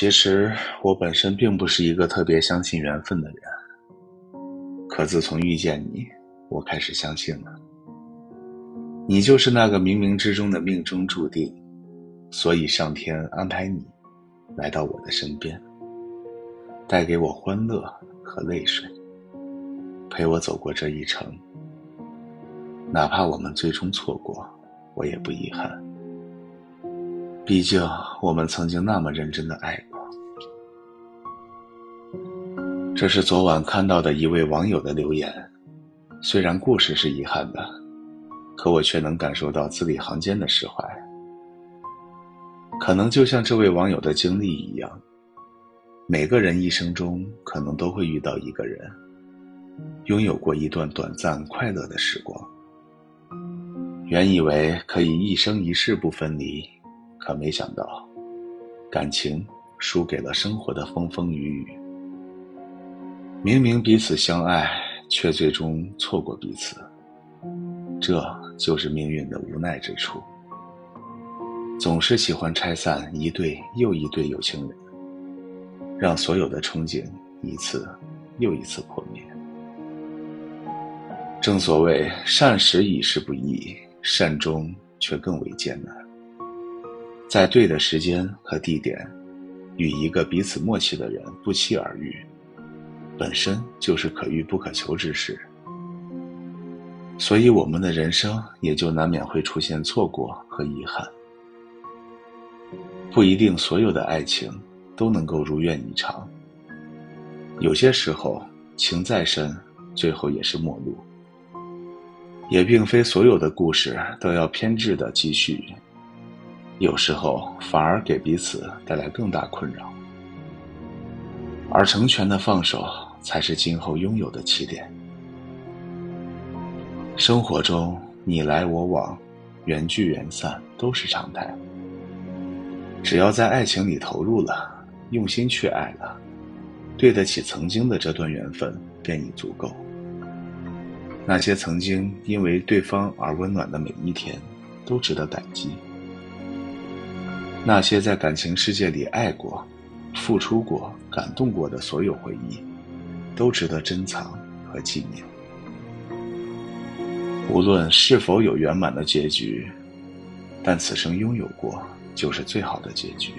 其实我本身并不是一个特别相信缘分的人，可自从遇见你，我开始相信了。你就是那个冥冥之中的命中注定，所以上天安排你来到我的身边，带给我欢乐和泪水，陪我走过这一程。哪怕我们最终错过，我也不遗憾。毕竟我们曾经那么认真的爱过这是昨晚看到的一位网友的留言，虽然故事是遗憾的，可我却能感受到字里行间的释怀。可能就像这位网友的经历一样，每个人一生中可能都会遇到一个人，拥有过一段短暂快乐的时光。原以为可以一生一世不分离，可没想到，感情输给了生活的风风雨雨。明明彼此相爱，却最终错过彼此，这就是命运的无奈之处。总是喜欢拆散一对又一对有情人，让所有的憧憬一次又一次破灭。正所谓善始已是不易。善终却更为艰难，在对的时间和地点，与一个彼此默契的人不期而遇，本身就是可遇不可求之事。所以，我们的人生也就难免会出现错过和遗憾。不一定所有的爱情都能够如愿以偿，有些时候情再深，最后也是陌路。也并非所有的故事都要偏执的继续，有时候反而给彼此带来更大困扰，而成全的放手才是今后拥有的起点。生活中你来我往，缘聚缘散都是常态，只要在爱情里投入了，用心去爱了，对得起曾经的这段缘分，便已足够。那些曾经因为对方而温暖的每一天，都值得感激。那些在感情世界里爱过、付出过、感动过的所有回忆，都值得珍藏和纪念。无论是否有圆满的结局，但此生拥有过，就是最好的结局。